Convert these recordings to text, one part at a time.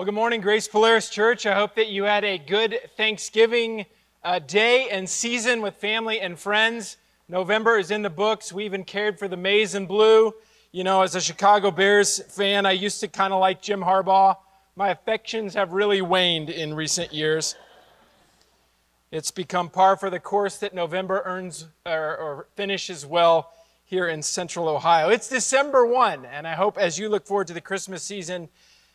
Well, good morning, Grace Polaris Church. I hope that you had a good Thanksgiving uh, day and season with family and friends. November is in the books. We even cared for the maize and blue. You know, as a Chicago Bears fan, I used to kind of like Jim Harbaugh. My affections have really waned in recent years. It's become par for the course that November earns or, or finishes well here in central Ohio. It's December 1, and I hope as you look forward to the Christmas season,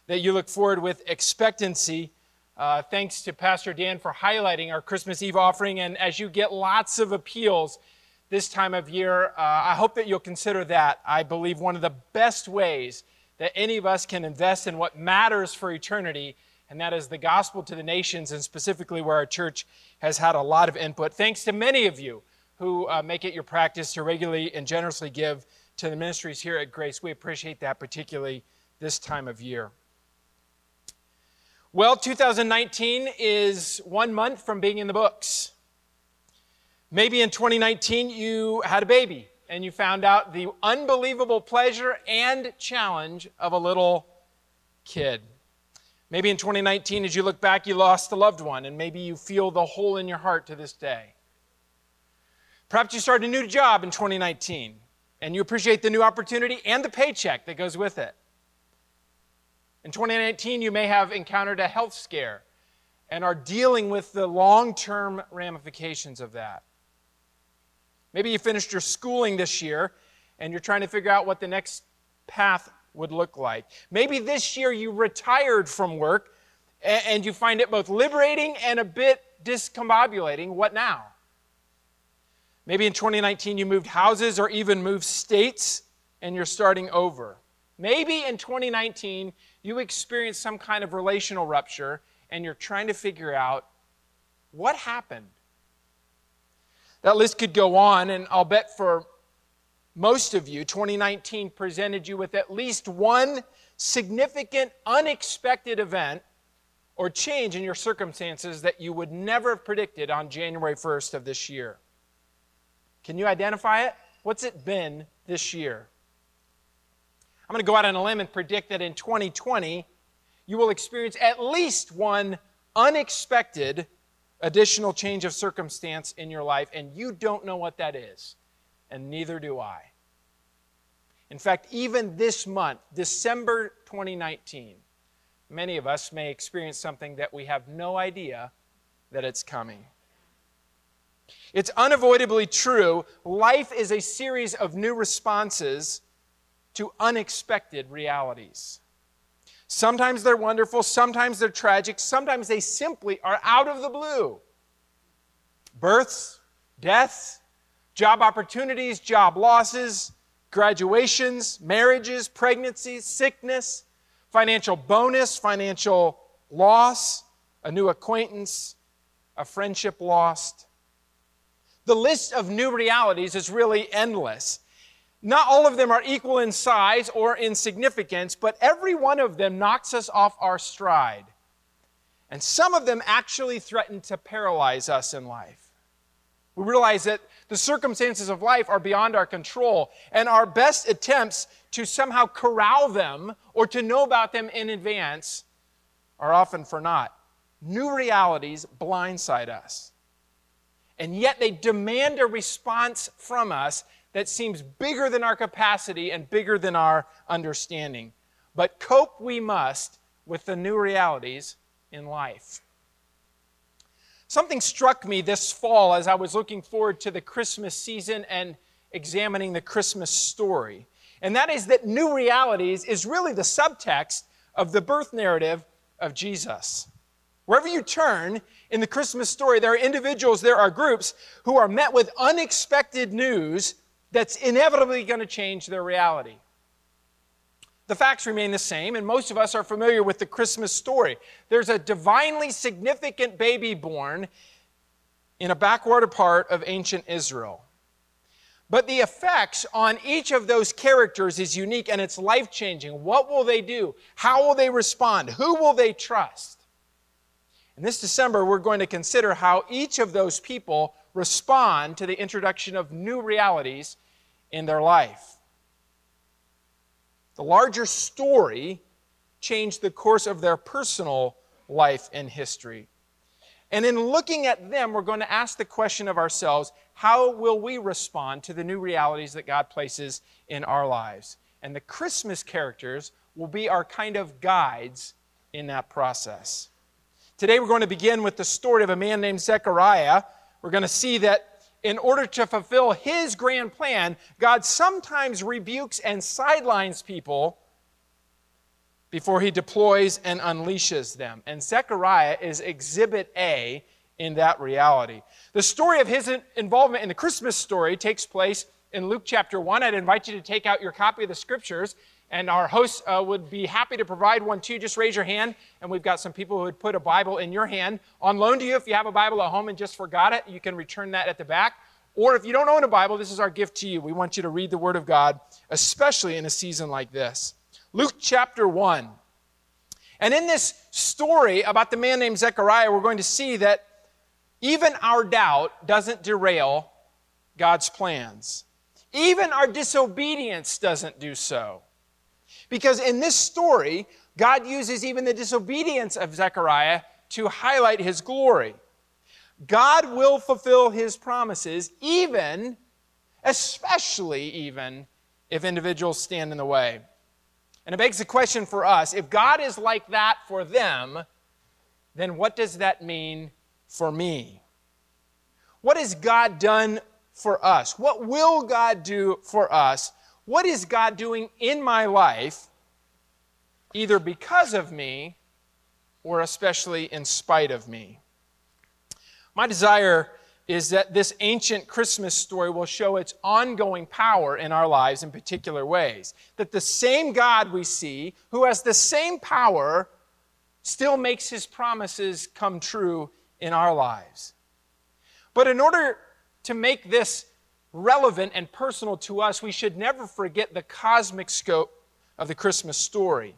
that you look forward with expectancy. Uh, thanks to Pastor Dan for highlighting our Christmas Eve offering. And as you get lots of appeals this time of year, uh, I hope that you'll consider that. I believe one of the best ways that any of us can invest in what matters for eternity, and that is the gospel to the nations, and specifically where our church has had a lot of input. Thanks to many of you who uh, make it your practice to regularly and generously give to the ministries here at Grace. We appreciate that, particularly this time of year. Well, 2019 is one month from being in the books. Maybe in 2019 you had a baby and you found out the unbelievable pleasure and challenge of a little kid. Maybe in 2019, as you look back, you lost a loved one, and maybe you feel the hole in your heart to this day. Perhaps you started a new job in 2019, and you appreciate the new opportunity and the paycheck that goes with it. In 2019, you may have encountered a health scare and are dealing with the long term ramifications of that. Maybe you finished your schooling this year and you're trying to figure out what the next path would look like. Maybe this year you retired from work and you find it both liberating and a bit discombobulating. What now? Maybe in 2019 you moved houses or even moved states and you're starting over. Maybe in 2019 you experience some kind of relational rupture and you're trying to figure out what happened. That list could go on, and I'll bet for most of you, 2019 presented you with at least one significant, unexpected event or change in your circumstances that you would never have predicted on January 1st of this year. Can you identify it? What's it been this year? I'm going to go out on a limb and predict that in 2020, you will experience at least one unexpected additional change of circumstance in your life, and you don't know what that is, and neither do I. In fact, even this month, December 2019, many of us may experience something that we have no idea that it's coming. It's unavoidably true. Life is a series of new responses to unexpected realities. Sometimes they're wonderful, sometimes they're tragic, sometimes they simply are out of the blue. Births, deaths, job opportunities, job losses, graduations, marriages, pregnancies, sickness, financial bonus, financial loss, a new acquaintance, a friendship lost. The list of new realities is really endless. Not all of them are equal in size or in significance, but every one of them knocks us off our stride. And some of them actually threaten to paralyze us in life. We realize that the circumstances of life are beyond our control, and our best attempts to somehow corral them or to know about them in advance are often for naught. New realities blindside us. And yet they demand a response from us that seems bigger than our capacity and bigger than our understanding. But cope we must with the new realities in life. Something struck me this fall as I was looking forward to the Christmas season and examining the Christmas story. And that is that new realities is really the subtext of the birth narrative of Jesus. Wherever you turn in the Christmas story, there are individuals, there are groups who are met with unexpected news that's inevitably going to change their reality. The facts remain the same, and most of us are familiar with the Christmas story. There's a divinely significant baby born in a backwater part of ancient Israel. But the effects on each of those characters is unique and it's life changing. What will they do? How will they respond? Who will they trust? And this December, we're going to consider how each of those people respond to the introduction of new realities in their life. The larger story changed the course of their personal life and history. And in looking at them, we're going to ask the question of ourselves how will we respond to the new realities that God places in our lives? And the Christmas characters will be our kind of guides in that process. Today, we're going to begin with the story of a man named Zechariah. We're going to see that in order to fulfill his grand plan, God sometimes rebukes and sidelines people before he deploys and unleashes them. And Zechariah is exhibit A in that reality. The story of his involvement in the Christmas story takes place in Luke chapter 1. I'd invite you to take out your copy of the scriptures, and our hosts uh, would be happy to provide one to you. Just raise your hand, and we've got some people who would put a Bible in your hand on loan to you. If you have a Bible at home and just forgot it, you can return that at the back. Or if you don't own a Bible, this is our gift to you. We want you to read the Word of God, especially in a season like this. Luke chapter 1. And in this story about the man named Zechariah, we're going to see that even our doubt doesn't derail God's plans. Even our disobedience doesn't do so. Because in this story, God uses even the disobedience of Zechariah to highlight his glory. God will fulfill his promises, even, especially even, if individuals stand in the way. And it begs the question for us if God is like that for them, then what does that mean for me? What has God done for us? What will God do for us? What is God doing in my life, either because of me or especially in spite of me? My desire is that this ancient Christmas story will show its ongoing power in our lives in particular ways. That the same God we see, who has the same power, still makes his promises come true in our lives. But in order to make this relevant and personal to us, we should never forget the cosmic scope of the Christmas story.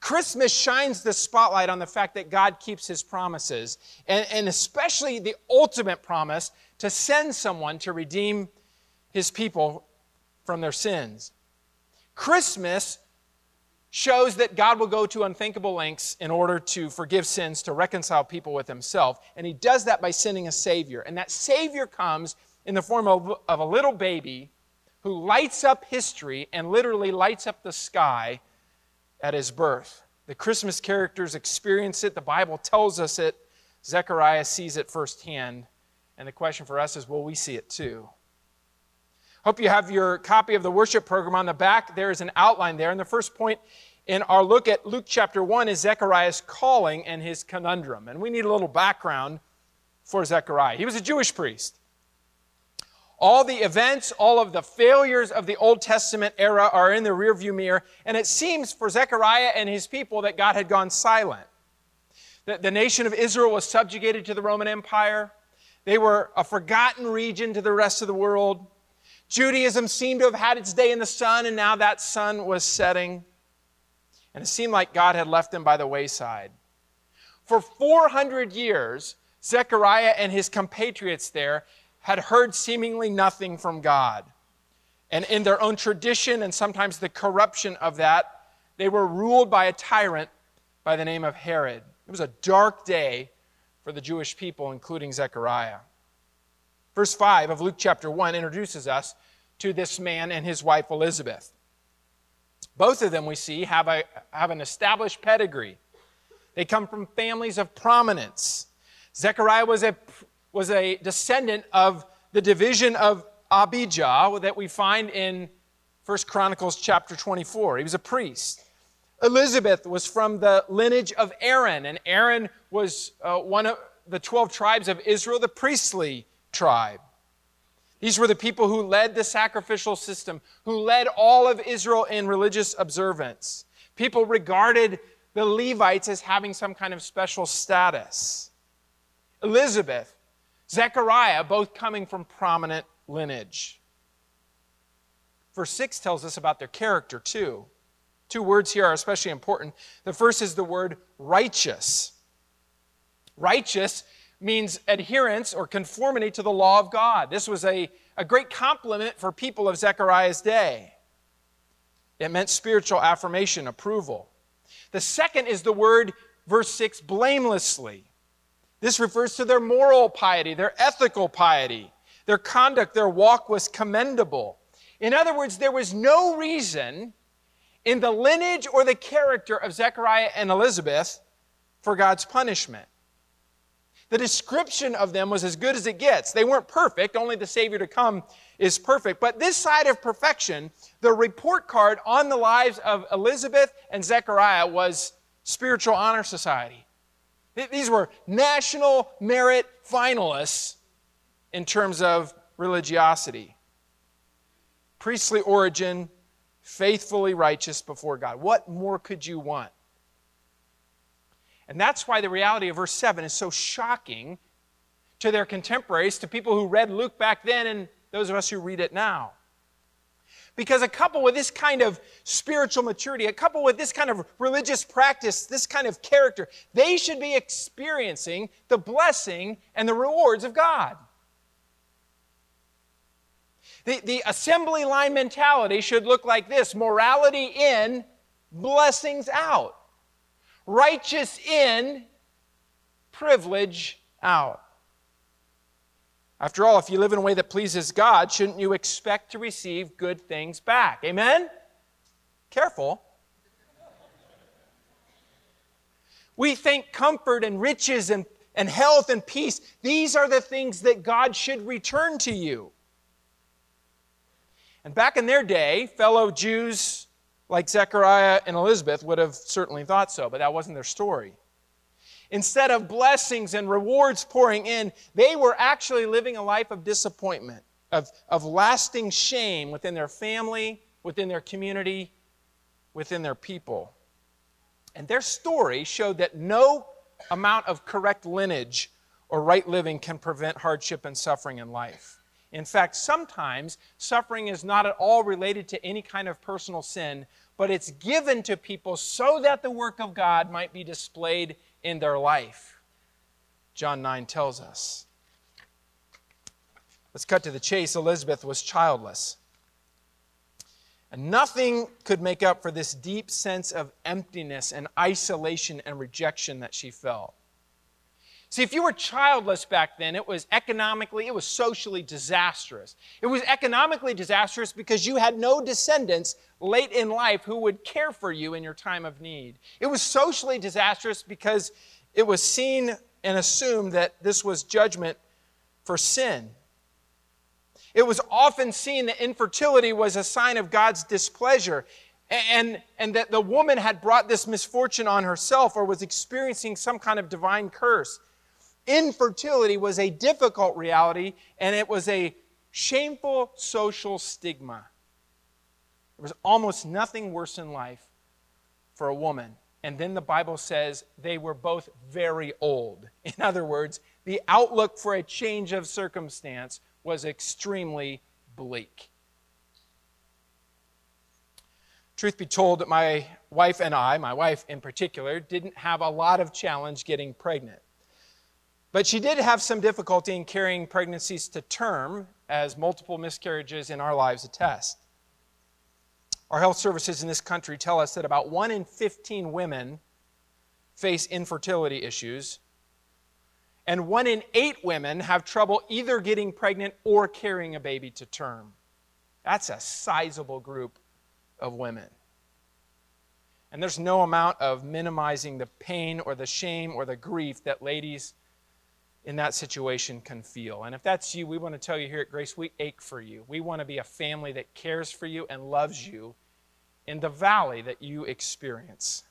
Christmas shines the spotlight on the fact that God keeps his promises, and, and, especially the ultimate promise to send someone to redeem his people from their sins. Christmas shows that God will go to unthinkable lengths in order to forgive sins, to reconcile people with himself, and he does that by sending a Savior. And that Savior comes in the form of, of a little baby who lights up history and literally lights up the sky at his birth. The Christmas characters experience it, the Bible tells us it, Zechariah sees it firsthand. And the question for us is will we see it too? Hope you have your copy of the worship program on the back. There is an outline there. And the first point in our look at Luke chapter 1 is Zechariah's calling and his conundrum. And we need a little background for Zechariah. He was a Jewish priest. All the events, all of the failures of the Old Testament era are in the rearview mirror, and it seems for Zechariah and his people that God had gone silent. The, the nation of Israel was subjugated to the Roman Empire. They were a forgotten region to the rest of the world. Judaism seemed to have had its day in the sun, and now that sun was setting. And it seemed like God had left them by the wayside. For 400 years, Zechariah and his compatriots there had heard seemingly nothing from God. And in their own tradition and sometimes the corruption of that, they were ruled by a tyrant by the name of Herod. It was a dark day for the Jewish people, including Zechariah. Verse 5 of Luke chapter 1 introduces us to this man and his wife Elizabeth. Both of them, we see, have, a, have an established pedigree. They come from families of prominence. Zechariah was a was a descendant of the division of Abijah that we find in 1 Chronicles chapter 24. He was a priest. Elizabeth was from the lineage of Aaron, and Aaron was uh, one of the 12 tribes of Israel, the priestly tribe. These were the people who led the sacrificial system, who led all of Israel in religious observance. People regarded the Levites as having some kind of special status. Elizabeth Zechariah, both coming from prominent lineage. Verse 6 tells us about their character, too. Two words here are especially important. The first is the word righteous. Righteous means adherence or conformity to the law of God. This was a, a great compliment for people of Zechariah's day. It meant spiritual affirmation, approval. The second is the word, verse 6, blamelessly. This refers to their moral piety, their ethical piety. Their conduct, their walk was commendable. In other words, there was no reason in the lineage or the character of Zechariah and Elizabeth for God's punishment. The description of them was as good as it gets. They weren't perfect, only the Savior to come is perfect. But this side of perfection, the report card on the lives of Elizabeth and Zechariah was Spiritual Honor Society. These were national merit finalists in terms of religiosity. Priestly origin, faithfully righteous before God. What more could you want? And that's why the reality of verse 7 is so shocking to their contemporaries, to people who read Luke back then and those of us who read it now. Because a couple with this kind of spiritual maturity, a couple with this kind of religious practice, this kind of character, they should be experiencing the blessing and the rewards of God. The, the assembly line mentality should look like this morality in, blessings out righteous in, privilege out. After all, if you live in a way that pleases God, shouldn't you expect to receive good things back? Amen? Careful. We think comfort and riches and, and health and peace, these are the things that God should return to you. And back in their day, fellow Jews like Zechariah and Elizabeth would have certainly thought so, but that wasn't their story. Instead of blessings and rewards pouring in, they were actually living a life of disappointment, of, of lasting shame within their family, within their community, within their people. And their story showed that no amount of correct lineage or right living can prevent hardship and suffering in life. In fact, sometimes suffering is not at all related to any kind of personal sin, but it's given to people so that the work of God might be displayed in their life. John 9 tells us. Let's cut to the chase. Elizabeth was childless. And nothing could make up for this deep sense of emptiness and isolation and rejection that she felt. See, if you were childless back then, it was economically, it was socially disastrous. It was economically disastrous because you had no descendants late in life who would care for you in your time of need. It was socially disastrous because it was seen and assumed that this was judgment for sin. It was often seen that infertility was a sign of God's displeasure and, and that the woman had brought this misfortune on herself or was experiencing some kind of divine curse. Infertility was a difficult reality and it was a shameful social stigma. There was almost nothing worse in life for a woman. And then the Bible says they were both very old. In other words, the outlook for a change of circumstance was extremely bleak. Truth be told, my wife and I, my wife in particular, didn't have a lot of challenge getting pregnant. But she did have some difficulty in carrying pregnancies to term, as multiple miscarriages in our lives attest. Our health services in this country tell us that about 1 in 15 women face infertility issues, and 1 in 8 women have trouble either getting pregnant or carrying a baby to term. That's a sizable group of women. And there's no amount of minimizing the pain or the shame or the grief that ladies in that situation can feel. And if that's you, we want to tell you here at Grace, we ache for you. We want to be a family that cares for you and loves you in the valley that you experience.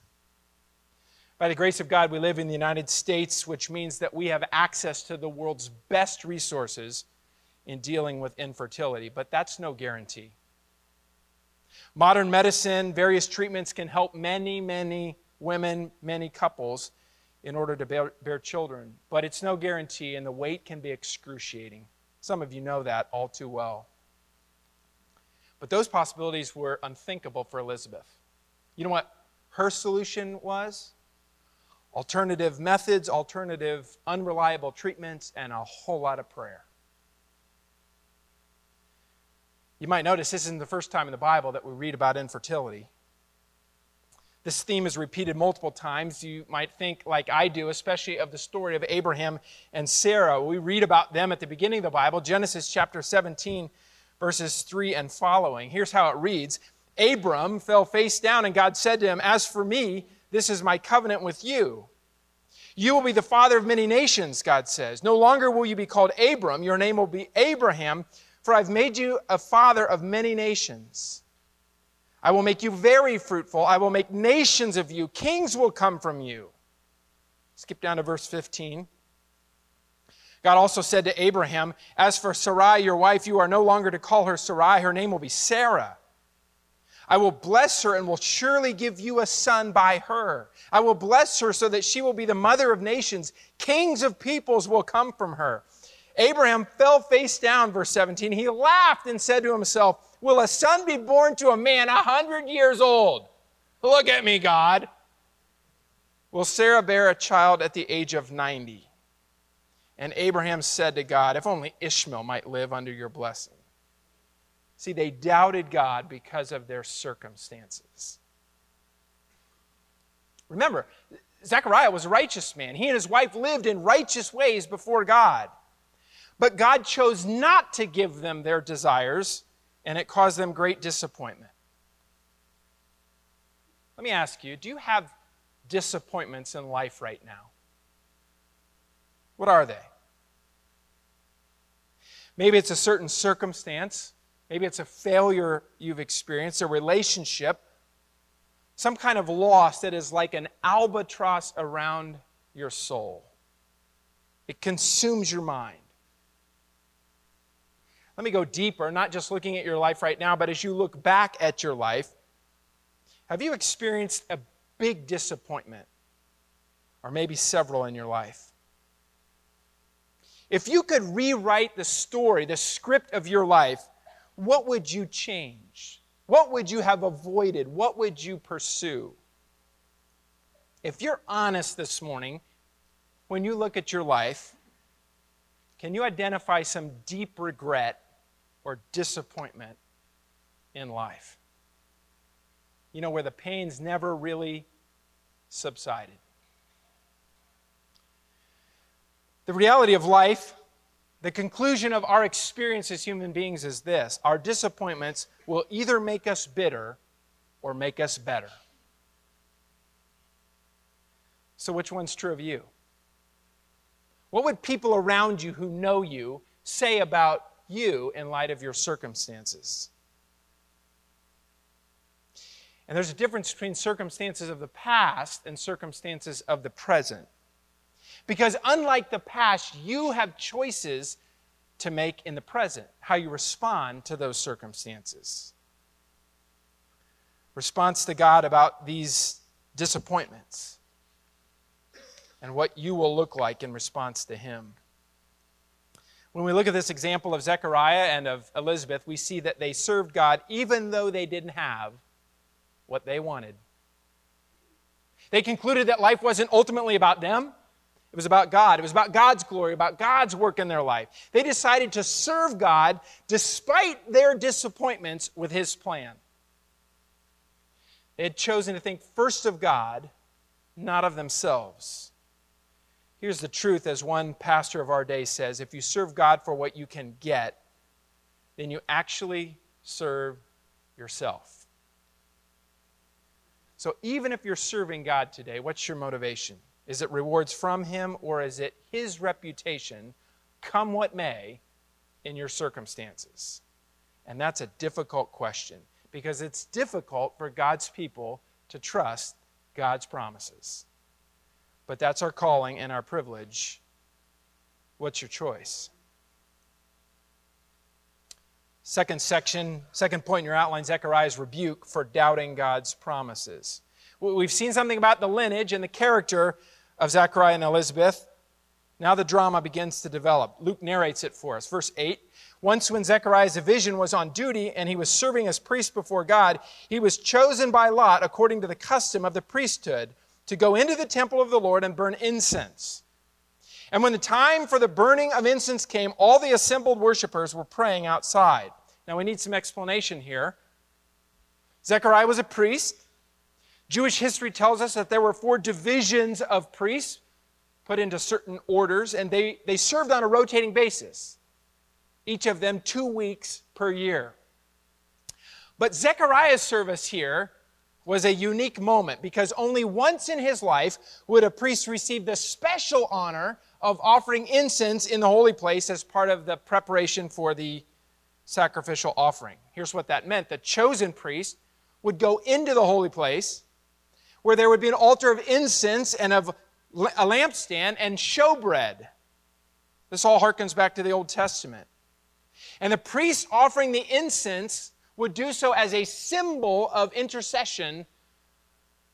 By the grace of God, we live in the United States, which means that we have access to the world's best resources in dealing with infertility, but that's no guarantee. Modern medicine, various treatments can help many, many women, many couples in order to bear, bear, children. But it's no guarantee, and the wait can be excruciating. Some of you know that all too well. But those possibilities were unthinkable for Elizabeth. You know what her solution was? Alternative methods, alternative unreliable treatments, and a whole lot of prayer. You might notice this isn't the first time in the Bible that we read about infertility. This theme is repeated multiple times. You might think, like I do, especially of the story of Abraham and Sarah. We read about them at the beginning of the Bible, Genesis chapter 17, verses 3 and following. Here's how it reads Abram fell face down, and God said to him, As for me, this is my covenant with you. You will be the father of many nations, God says. No longer will you be called Abram, your name will be Abraham, for I've made you a father of many nations. I will make you very fruitful. I will make nations of you. Kings will come from you. Skip down to verse 15. God also said to Abraham, As for Sarai, your wife, you are no longer to call her Sarai. Her name will be Sarah. I will bless her and will surely give you a son by her. I will bless her so that she will be the mother of nations. Kings of peoples will come from her. Abraham fell face down, verse 17. He laughed and said to himself, Will a son be born to a man a hundred years old? Look at me, God. Will Sarah bear a child at the age of 90? And Abraham said to God, If only Ishmael might live under your blessing. See, they doubted God because of their circumstances. Remember, Zechariah was a righteous man. He and his wife lived in righteous ways before God. But God chose not to give them their desires and it caused them great disappointment. Let me ask you do you have disappointments in life right now? What are they? Maybe it's a certain circumstance. Maybe it's a failure you've experienced, a relationship, some kind of loss that is like an albatross around your soul. It consumes your mind. Let me go deeper, not just looking at your life right now, but as you look back at your life, have you experienced a big disappointment? Or maybe several in your life? If you could rewrite the story, the script of your life, what would you change? What would you have avoided? What would you pursue? If you're honest this morning, when you look at your life, can you identify some deep regret or disappointment in life. You know, where the pains never really subsided. The reality of life, the conclusion of our experience as human beings is this our disappointments will either make us bitter or make us better. So, which one's true of you? What would people around you who know you say about you in light of your circumstances. And there's a difference between circumstances of the past and circumstances of the present. Because unlike the past, you have choices to make in the present, how you respond to those circumstances. Response to God about these disappointments and what you will look like in response to Him. When we look at this example of Zechariah and of Elizabeth, we see that they served God even though they didn't have what they wanted. They concluded that life wasn't ultimately about them. It was about God. It was about God's glory, about God's work in their life. They decided to serve God despite their disappointments with His plan. They had chosen to think first of God, not of themselves. Here's the truth, as one pastor of our day says if you serve God for what you can get, then you actually serve yourself. So even if you're serving God today, what's your motivation? Is it rewards from Him or is it His reputation, come what may, in your circumstances? And that's a difficult question because it's difficult for God's people to trust God's promises but that's our calling and our privilege. What's your choice? Second section, second point in your outline Zechariah's rebuke for doubting God's promises. We've seen something about the lineage and the character of Zechariah and Elizabeth. Now the drama begins to develop. Luke narrates it for us. Verse 8 Once, when Zechariah's division was on duty and he was serving as priest before God, he was chosen by lot according to the custom of the priesthood to go into the temple of the Lord and burn incense. And when the time for the burning of incense came, all the assembled worshippers were praying outside. Now we need some explanation here. Zechariah was a priest. Jewish history tells us that there were four divisions of priests put into certain orders, and they, they served on a rotating basis, each of them two weeks per year. But Zechariah's service here was a unique moment because only once in his life would a priest receive the special honor of offering incense in the holy place as part of the preparation for the sacrificial offering. Here's what that meant the chosen priest would go into the holy place where there would be an altar of incense and of a lampstand and showbread. This all harkens back to the Old Testament. And the priest offering the incense would do so as a symbol of intercession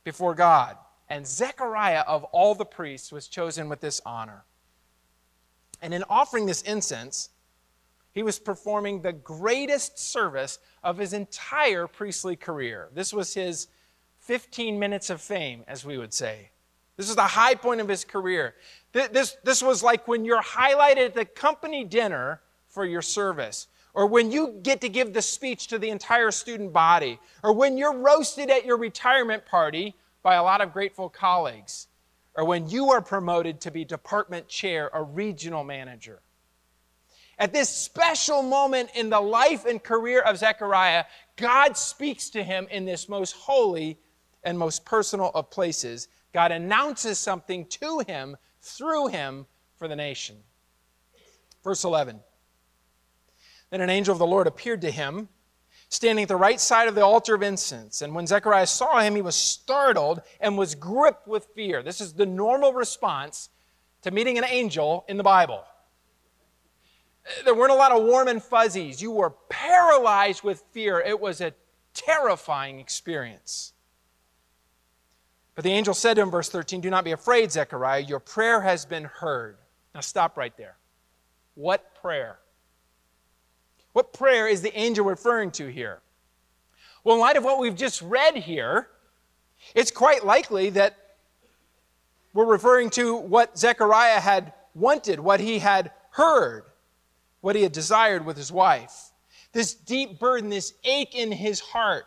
before God. And Zechariah, of all the priests, was chosen with this honor. And in offering this incense, he was performing the greatest service of his entire priestly career. This was his 15 minutes of fame, as we would say. This is the high point of his career. This, this was like when you're highlighted at the company dinner for your service, or when you get to give the speech to the entire student body, or when you're roasted at your retirement party by a lot of grateful colleagues, or when you are promoted to be department chair or regional manager. At this special moment in the life and career of Zechariah, God speaks to him in this most holy and most personal of places God announces something to him through him for the nation. Verse 11 Then an angel of the Lord appeared to him, standing at the right side of the altar of incense. And when Zechariah saw him, he was startled and was gripped with fear. This is the normal response to meeting an angel in the Bible. There weren't a lot of warm and fuzzies. You were paralyzed with fear. It was a terrifying experience. But the angel said to him, verse 13, Do not be afraid, Zechariah. Your prayer has been heard. Now stop right there. What prayer? What prayer is the angel referring to here? Well, in light of what we've just read here, it's quite likely that we're referring to what Zechariah had wanted, what he had heard, what he had desired with his wife. This deep burden, this ache in his heart.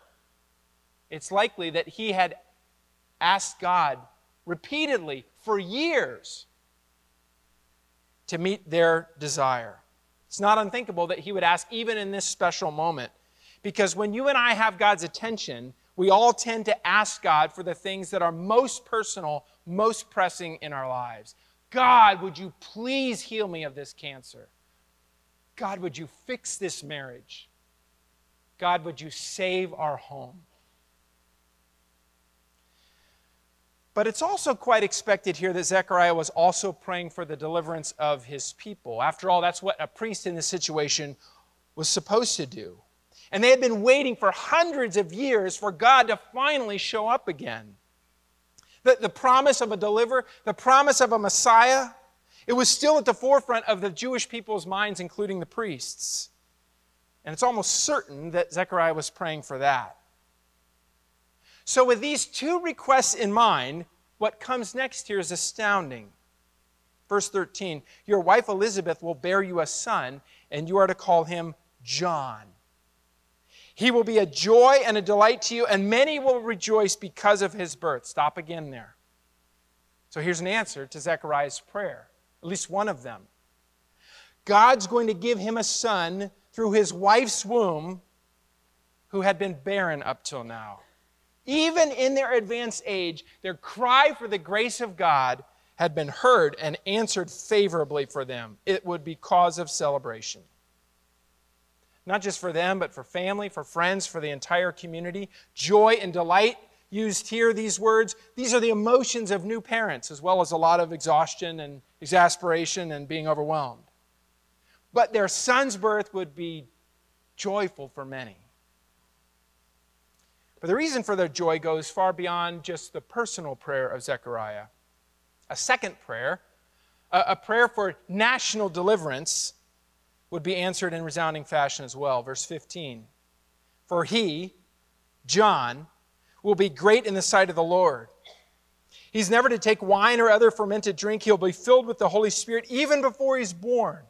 It's likely that he had asked God repeatedly for years to meet their desire. It's not unthinkable that he would ask even in this special moment. Because when you and I have God's attention, we all tend to ask God for the things that are most personal, most pressing in our lives. God, would you please heal me of this cancer? God, would you fix this marriage? God, would you save our home? But it's also quite expected here that Zechariah was also praying for the deliverance of his people. After all, that's what a priest in this situation was supposed to do. And they had been waiting for hundreds of years for God to finally show up again. The, the promise of a deliverer, the promise of a Messiah, it was still at the forefront of the Jewish people's minds, including the priests. And it's almost certain that Zechariah was praying for that. So, with these two requests in mind, what comes next here is astounding. Verse 13 Your wife Elizabeth will bear you a son, and you are to call him John. He will be a joy and a delight to you, and many will rejoice because of his birth. Stop again there. So here's an answer to Zechariah's prayer, at least one of them. God's going to give him a son through his wife's womb who had been barren up till now. Even in their advanced age, their cry for the grace of God had been heard and answered favorably for them. It would be cause of celebration. Not just for them, but for family, for friends, for the entire community. Joy and delight used here, these words, these are the emotions of new parents, as well as a lot of exhaustion and exasperation and being overwhelmed. But their son's birth would be joyful for many. But the reason for their joy goes far beyond just the personal prayer of Zechariah. A second prayer, a, prayer for national deliverance, would be answered in resounding fashion as well. Verse 15 For he, John, will be great in the sight of the Lord. He's never to take wine or other fermented drink. He'll be filled with the Holy Spirit even before he's born.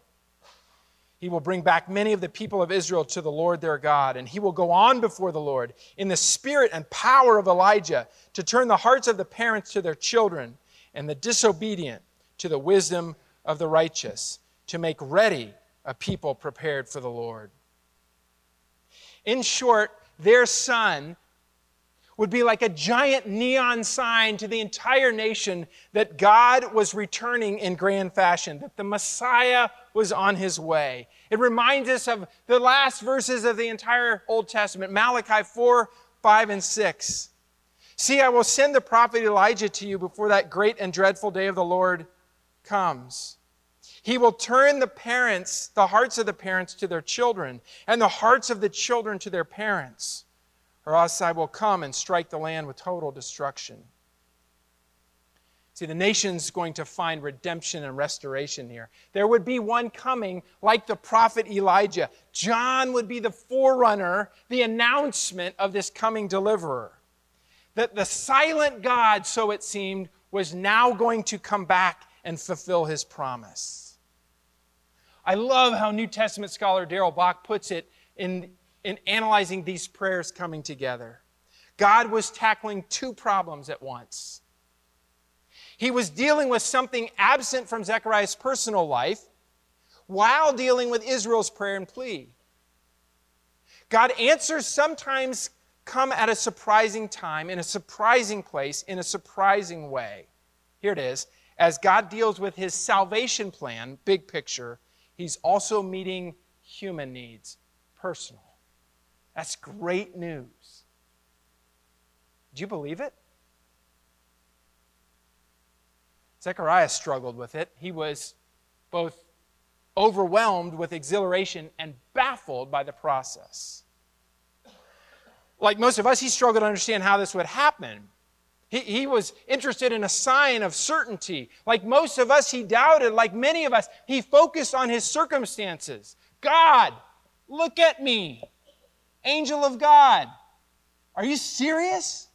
He will bring back many of the people of Israel to the Lord their God, and he will go on before the Lord in the spirit and power of Elijah to turn the hearts of the parents to their children and the disobedient to the wisdom of the righteous, to make ready a people prepared for the Lord. In short, their son would be like a giant neon sign to the entire nation that God was returning in grand fashion, that the Messiah was on his way. It reminds us of the last verses of the entire Old Testament Malachi 4, 5, and 6. See, I will send the prophet Elijah to you before that great and dreadful day of the Lord comes. He will turn the parents, the hearts of the parents to their children, and the hearts of the children to their parents or else I will come and strike the land with total destruction. See, the nation's going to find redemption and restoration here. There would be one coming like the prophet Elijah. John would be the forerunner, the announcement of this coming deliverer. That the silent God, so it seemed, was now going to come back and fulfill his promise. I love how New Testament scholar Darrell Bock puts it in in analyzing these prayers coming together. God was tackling two problems at once. He was dealing with something absent from Zechariah's personal life while dealing with Israel's prayer and plea. God answers sometimes come at a surprising time, in a surprising place, in a surprising way. Here it is. As God deals with his salvation plan, big picture, he's also meeting human needs, personal. That's great news. Do you believe it? Zechariah struggled with it. He was both overwhelmed with exhilaration and baffled by the process. Like most of us, he struggled to understand how this would happen. He, he was interested in a sign of certainty. Like most of us, he doubted. Like many of us, he focused on his circumstances. God, look at me angel of God. Are you serious?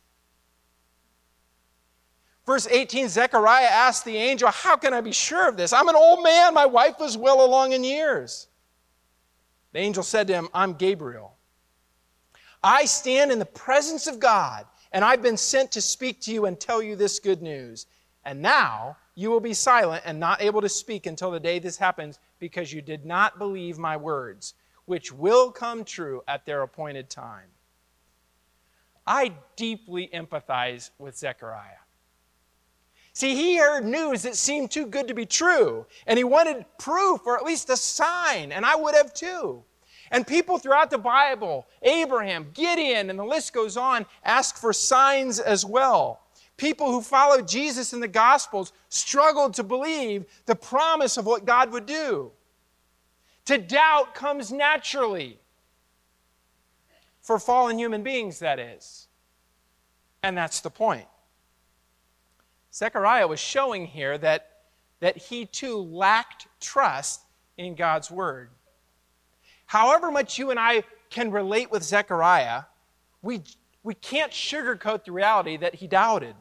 Verse 18 Zechariah asked the angel, How can I be sure of this? I'm an old man. My wife was well along in years. The angel said to him, I'm Gabriel. I stand in the presence of God, and I've been sent to speak to you and tell you this good news. And now you will be silent and not able to speak until the day this happens because you did not believe my words which will come true at their appointed time. I deeply empathize with Zechariah. See, he heard news that seemed too good to be true, and he wanted proof or at least a sign, and I would have too. And people throughout the Bible, Abraham, Gideon, and the list goes on, ask for signs as well. People who followed Jesus in the Gospels struggled to believe the promise of what God would do. To doubt comes naturally. For fallen human beings, that is. And that's the point. Zechariah was showing here that, that he too lacked trust in God's word. However much you and I can relate with Zechariah, we, we can't sugarcoat the reality that he doubted,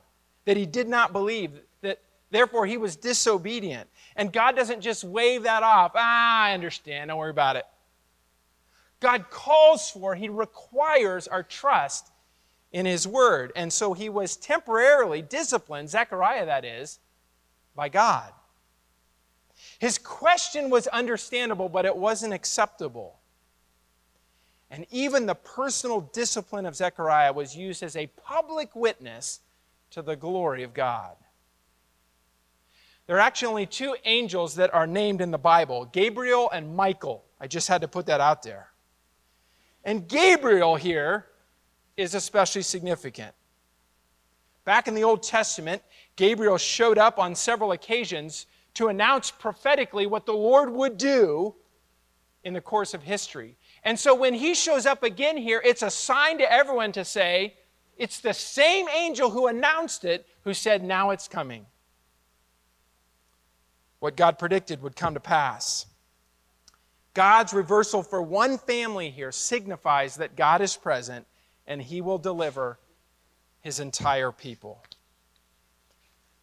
that he did not believe, that therefore he was disobedient. And God doesn't just wave that off. Ah, I understand. Don't worry about it. God calls for, He requires our trust in His Word. And so He was temporarily disciplined, Zechariah that is, by God. His question was understandable, but it wasn't acceptable. And even the personal discipline of Zechariah was used as a public witness to the glory of God. There are actually only two angels that are named in the Bible Gabriel and Michael. I just had to put that out there. And Gabriel here is especially significant. Back in the Old Testament, Gabriel showed up on several occasions to announce prophetically what the Lord would do in the course of history. And so when he shows up again here, it's a sign to everyone to say, it's the same angel who announced it who said, Now it's coming what God predicted would come to pass. God's reversal for one family here signifies that God is present and he will deliver his entire people.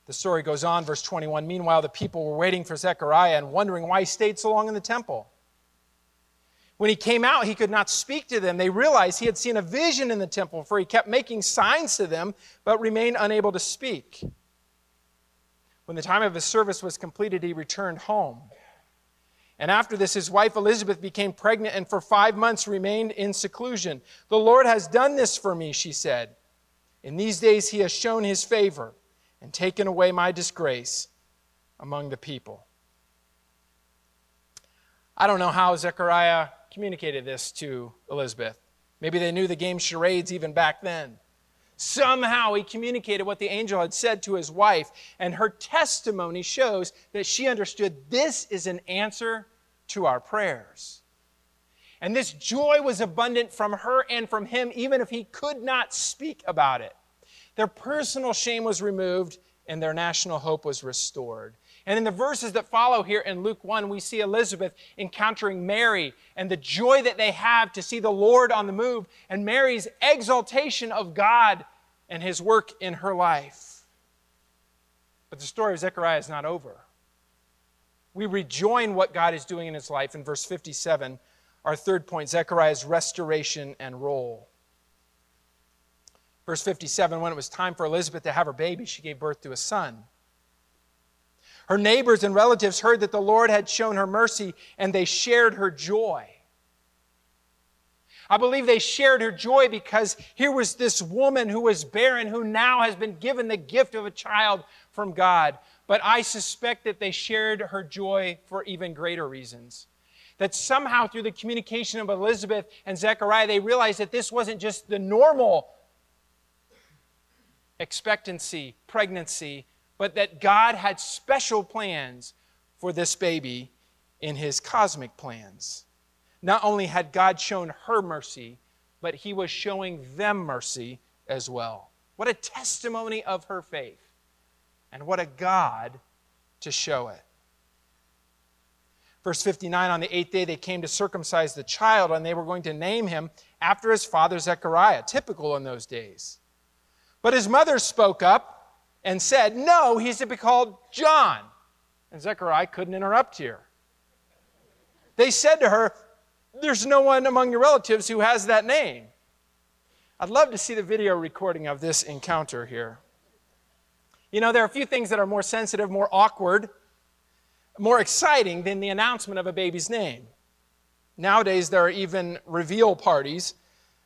The story goes on, verse 21. Meanwhile, the people were waiting for Zechariah and wondering why he stayed so long in the temple. When he came out, he could not speak to them. They realized he had seen a vision in the temple, for he kept making signs to them, but remained unable to speak. When the time of his service was completed, he returned home. And after this, his wife Elizabeth became pregnant and for five months remained in seclusion. The Lord has done this for me, she said. In these days, he has shown his favor and taken away my disgrace among the people. I don't know how Zechariah communicated this to Elizabeth. Maybe they knew the game charades even back then. Somehow he communicated what the angel had said to his wife, and her testimony shows that she understood this is an answer to our prayers. And this joy was abundant from her and from him, even if he could not speak about it. Their personal shame was removed, and their national hope was restored. And in the verses that follow here in Luke 1, we see Elizabeth encountering Mary and the joy that they have to see the Lord on the move and Mary's exaltation of God and his work in her life. But the story of Zechariah is not over. We rejoin what God is doing in his life in verse 57, our third point Zechariah's restoration and role. Verse 57 When it was time for Elizabeth to have her baby, she gave birth to a son. Her neighbors and relatives heard that the Lord had shown her mercy and they shared her joy. I believe they shared her joy because here was this woman who was barren who now has been given the gift of a child from God. But I suspect that they shared her joy for even greater reasons. That somehow through the communication of Elizabeth and Zechariah, they realized that this wasn't just the normal expectancy, pregnancy, but that God had special plans for this baby in his cosmic plans. Not only had God shown her mercy, but he was showing them mercy as well. What a testimony of her faith, and what a God to show it. Verse 59 On the eighth day, they came to circumcise the child, and they were going to name him after his father Zechariah, typical in those days. But his mother spoke up and said, No, he's to be called John. And Zechariah couldn't interrupt here. They said to her, There's no one among your relatives who has that name. I'd love to see the video recording of this encounter here. You know, there are a few things that are more sensitive, more awkward, more exciting than the announcement of a baby's name. Nowadays, there are even reveal parties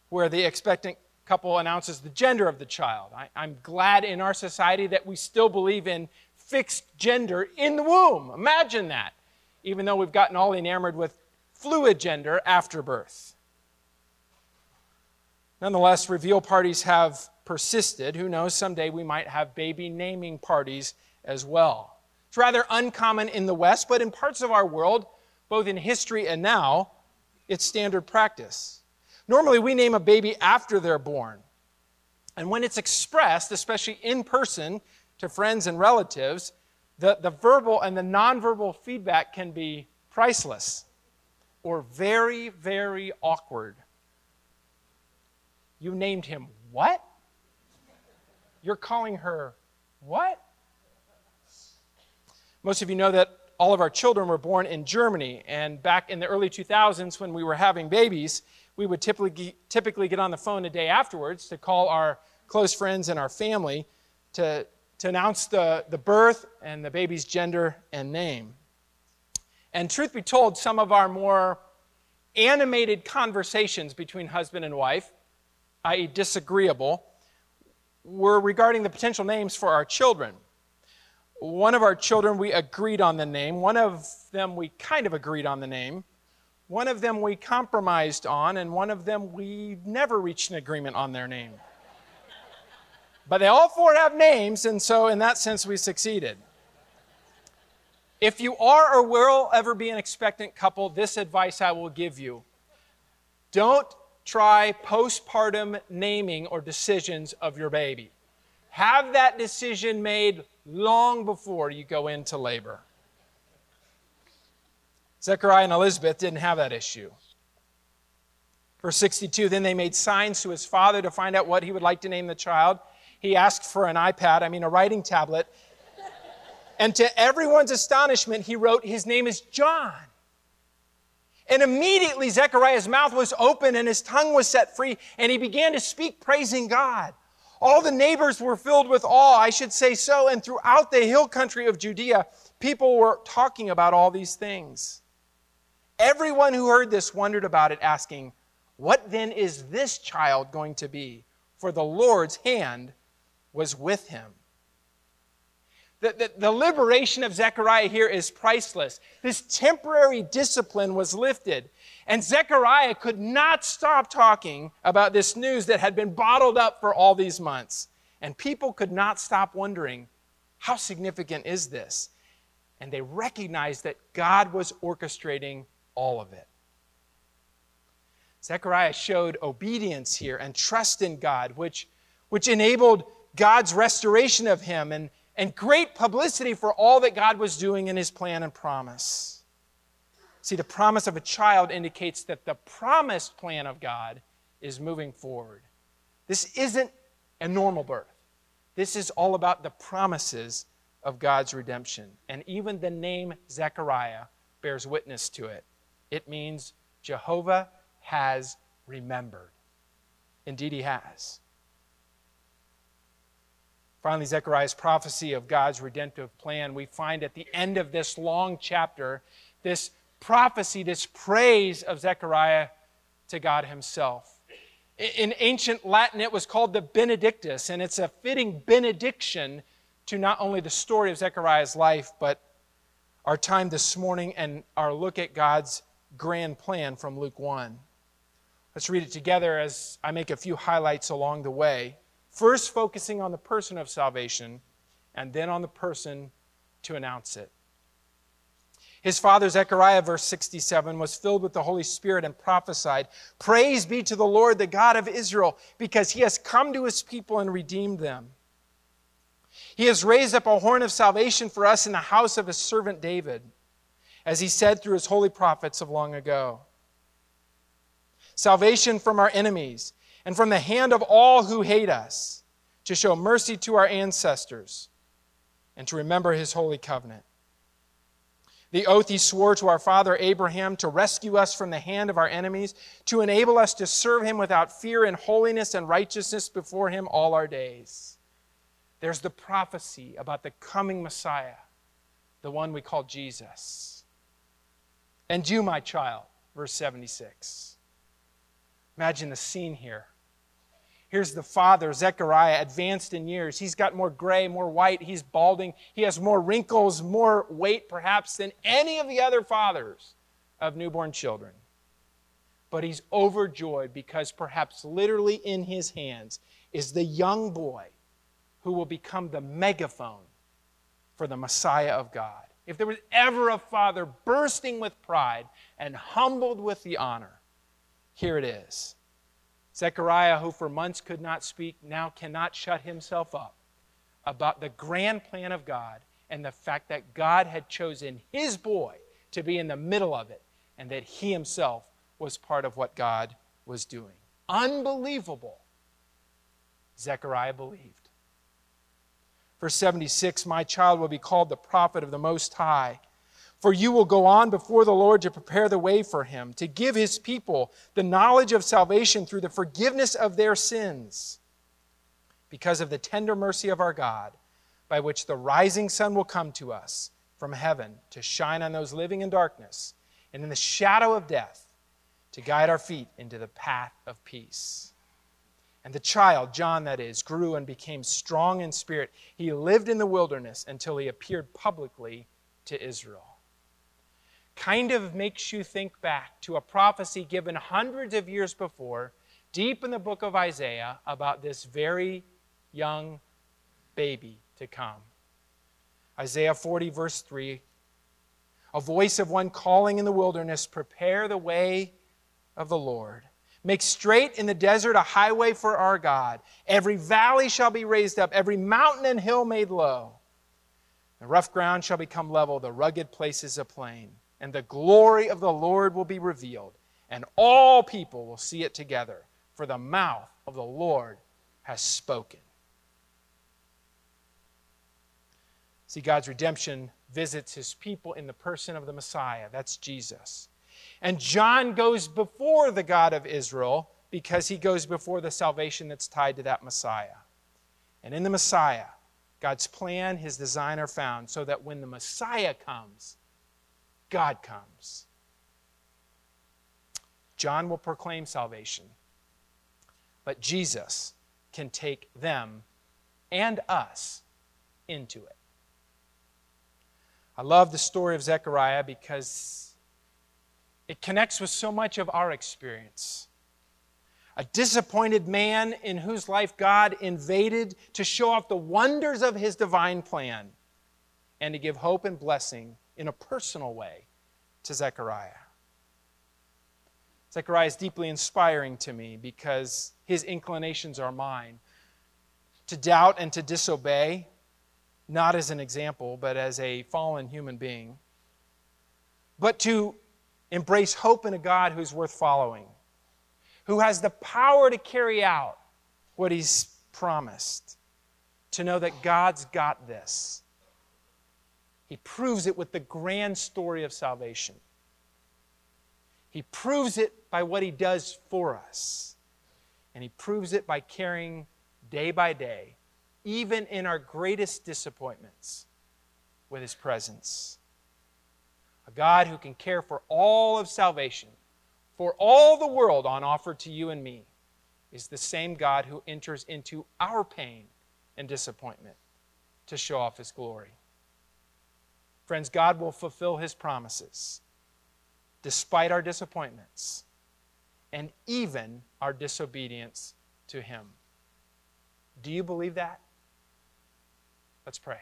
where the expectant couple announces the gender of the child. I, am glad in our society that we still believe in fixed gender in the womb. Imagine that, even though we've gotten all enamored with fluid gender after birth. Nonetheless, reveal parties have persisted. Who knows, someday we might have baby naming parties as well. It's rather uncommon in the West, but in parts of our world, both in history and now, it's standard practice. Normally, we name a baby after they're born. And when it's expressed, especially in person to friends and relatives, the, the verbal and the nonverbal feedback can be priceless or very, very awkward. You named him what? You're calling her what? Most of you know that all of our children were born in Germany, and back in the early 2000s when we were having babies, we would typically, typically get on the phone a day afterwards to call our close friends and our family to, to announce the, the birth and the baby's gender and name. And truth be told, some of our more animated conversations between husband and wife, i.e., disagreeable, were regarding the potential names for our children. One of our children, we agreed on the name. One of them, we kind of agreed on the name. One of them we compromised on, and one of them we never reached an agreement on their name. But they all four have names, and so in that sense we succeeded. If you are or will ever be an expectant couple, this advice I will give you don't try postpartum naming or decisions of your baby. Have that decision made long before you go into labor. Zechariah and Elizabeth didn't have that issue. Verse 62 Then they made signs to his father to find out what he would like to name the child. He asked for an iPad, I mean, a writing tablet. And to everyone's astonishment, he wrote, His name is John. And immediately Zechariah's mouth was open and his tongue was set free, and he began to speak, praising God. All the neighbors were filled with awe, I should say so, and throughout the hill country of Judea, people were talking about all these things. Everyone who heard this wondered about it, asking, What then is this child going to be? For the Lord's hand was with him. The, the, the, liberation of Zechariah here is priceless. This temporary discipline was lifted. And Zechariah could not stop talking about this news that had been bottled up for all these months. And people could not stop wondering, how significant is this? And they recognized that God was orchestrating all of it. Zechariah showed obedience here and trust in God, which, which enabled God's restoration of him and, and great publicity for all that God was doing in his plan and promise. See, the promise of a child indicates that the promised plan of God is moving forward. This isn't a normal birth. This is all about the promises of God's redemption. And even the name Zechariah bears witness to it. It means Jehovah has remembered. Indeed, he has. Finally, Zechariah's prophecy of God's redemptive plan, we find at the end of this long chapter this prophecy, this praise of Zechariah to God himself. In ancient Latin, it was called the Benedictus, and it's a fitting benediction to not only the story of Zechariah's life, but our time this morning and our look at God's grand plan from Luke 1. Let's read it together as I make a few highlights along the way. First, focusing on the person of salvation, and then on the person to announce it. His father Zechariah, verse 67, was filled with the Holy Spirit and prophesied, Praise be to the Lord, the God of Israel, because he has come to his people and redeemed them. He has raised up a horn of salvation for us in the house of his servant David as he said through his holy prophets of long ago. Salvation from our enemies and from the hand of all who hate us, to show mercy to our ancestors and to remember his holy covenant. The oath he swore to our father Abraham to rescue us from the hand of our enemies, to enable us to serve him without fear in holiness and righteousness before him all our days. There's the prophecy about the coming Messiah, the one we call Jesus. And you, my child, verse 76. Imagine the scene here. Here's the father, Zechariah, advanced in years. He's got more gray, more white. He's balding. He has more wrinkles, more weight, perhaps, than any of the other fathers of newborn children. But he's overjoyed because perhaps literally in his hands is the young boy who will become the megaphone for the Messiah of God. If there was ever a father bursting with pride and humbled with the honor, here it is. Zechariah, who for months could not speak, now cannot shut himself up about the grand plan of God and the fact that God had chosen his boy to be in the middle of it and that he himself was part of what God was doing. Unbelievable. Zechariah believed. Verse 76 My child will be called the prophet of the Most High. For you will go on before the Lord to prepare the way for him, to give his people the knowledge of salvation through the forgiveness of their sins, because of the tender mercy of our God, by which the rising sun will come to us from heaven to shine on those living in darkness and in the shadow of death, to guide our feet into the path of peace. And the child, John that is, grew and became strong in spirit. He lived in the wilderness until he appeared publicly to Israel. Kind of makes you think back to a prophecy given hundreds of years before, deep in the book of Isaiah, about this very young baby to come. Isaiah 40, verse 3 A voice of one calling in the wilderness, Prepare the way of the Lord Make straight in the desert a highway for our God. Every valley shall be raised up, every mountain and hill made low. The rough ground shall become level, the rugged places a plain. And the glory of the Lord will be revealed, and all people will see it together, for the mouth of the Lord has spoken. See, God's redemption visits his people in the person of the Messiah. That's Jesus. And John goes before the God of Israel because he goes before the salvation that's tied to that Messiah. And in the Messiah, God's plan, his design are found so that when the Messiah comes, God comes. John will proclaim salvation, but Jesus can take them and us into it. I love the story of Zechariah because it connects with so much of our experience. A disappointed man in whose life God invaded to show off the wonders of his divine plan and to give hope and blessing in a personal way to Zechariah. Zechariah is deeply inspiring to me because his inclinations are mine. To doubt and to disobey, not as an example, but as a fallen human being. But to embrace hope in a God who's worth following, who has the power to carry out what he's promised, to know that God's got this. He proves it with the grand story of salvation. He proves it by what he does for us. And he proves it by caring day by day, even in our greatest disappointments, with his presence. A God who can care for all of salvation, for all the world on offer to you and me, is the same God who enters into our pain and disappointment to show off his glory. Friends, God will fulfill his promises despite our disappointments and even our disobedience to Him. Do you believe that? Let's pray.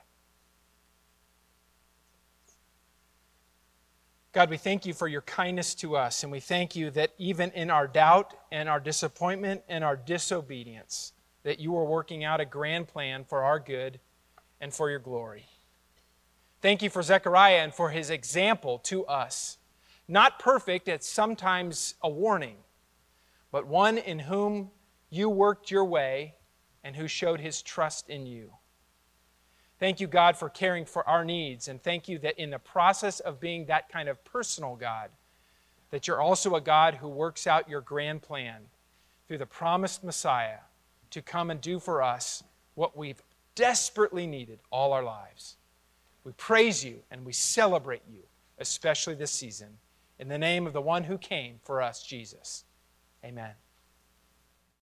God, we thank you for your kindness to us, and we thank you that even in our doubt and our disappointment and our disobedience, that you are working out a grand plan for our good and for your glory. Thank you for Zechariah and for his example to us not perfect, it's sometimes a warning, but one in whom you worked your way and who showed his trust in you. Thank you, God, for caring for our needs. And thank you that in the process of being that kind of personal God, that you're also a God who works out your grand plan through the promised Messiah to come and do for us what we've desperately needed all our lives. We praise you and we celebrate you, especially this season. In the name of the one who came for us, Jesus. Amen.